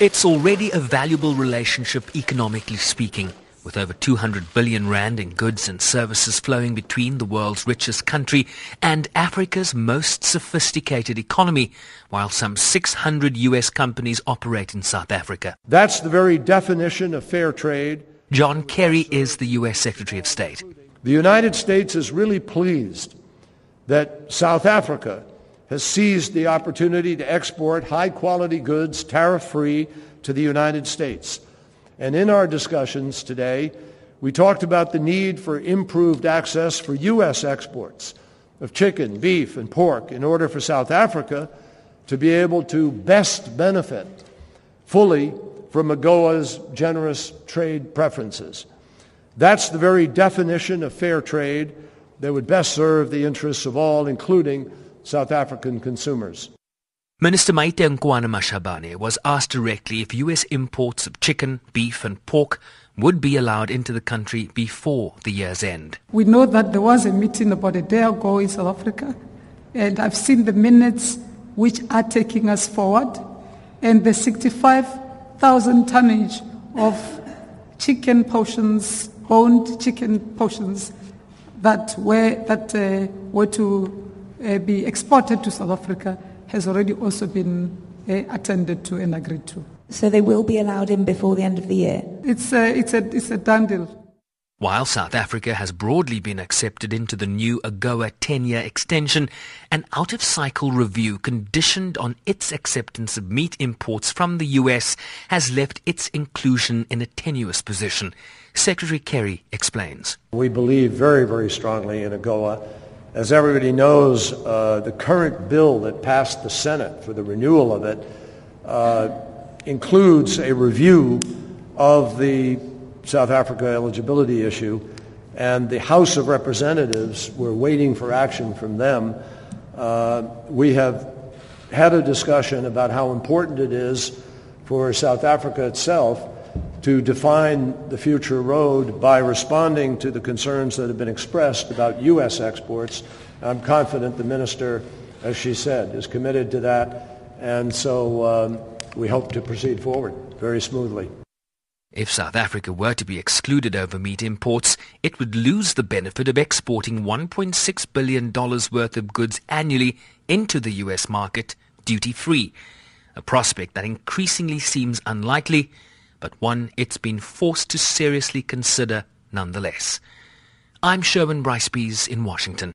It's already a valuable relationship economically speaking, with over 200 billion rand in goods and services flowing between the world's richest country and Africa's most sophisticated economy, while some 600 US companies operate in South Africa. That's the very definition of fair trade. John Kerry is the US Secretary of State. The United States is really pleased that South Africa has seized the opportunity to export high quality goods tariff free to the United States. And in our discussions today, we talked about the need for improved access for U.S. exports of chicken, beef, and pork in order for South Africa to be able to best benefit fully from AGOA's generous trade preferences. That's the very definition of fair trade that would best serve the interests of all, including South African consumers. Minister Maite Nkoana Mashabane was asked directly if U.S. imports of chicken, beef and pork would be allowed into the country before the year's end. We know that there was a meeting about a day ago in South Africa, and I've seen the minutes which are taking us forward, and the 65,000 tonnage of chicken portions, boned chicken portions that were, that, uh, were to uh, be exported to South Africa has already also been uh, attended to and agreed to. So they will be allowed in before the end of the year? It's a, it's a, it's a done deal. While South Africa has broadly been accepted into the new AGOA 10-year extension, an out-of-cycle review conditioned on its acceptance of meat imports from the US has left its inclusion in a tenuous position. Secretary Kerry explains. We believe very, very strongly in AGOA as everybody knows, uh, the current bill that passed the Senate for the renewal of it uh, includes a review of the South Africa eligibility issue, and the House of Representatives, we're waiting for action from them. Uh, we have had a discussion about how important it is for South Africa itself to define the future road by responding to the concerns that have been expressed about U.S. exports. I'm confident the minister, as she said, is committed to that, and so um, we hope to proceed forward very smoothly. If South Africa were to be excluded over meat imports, it would lose the benefit of exporting $1.6 billion worth of goods annually into the U.S. market duty free, a prospect that increasingly seems unlikely but one it's been forced to seriously consider nonetheless. I'm Sherwin Bryce Pease in Washington.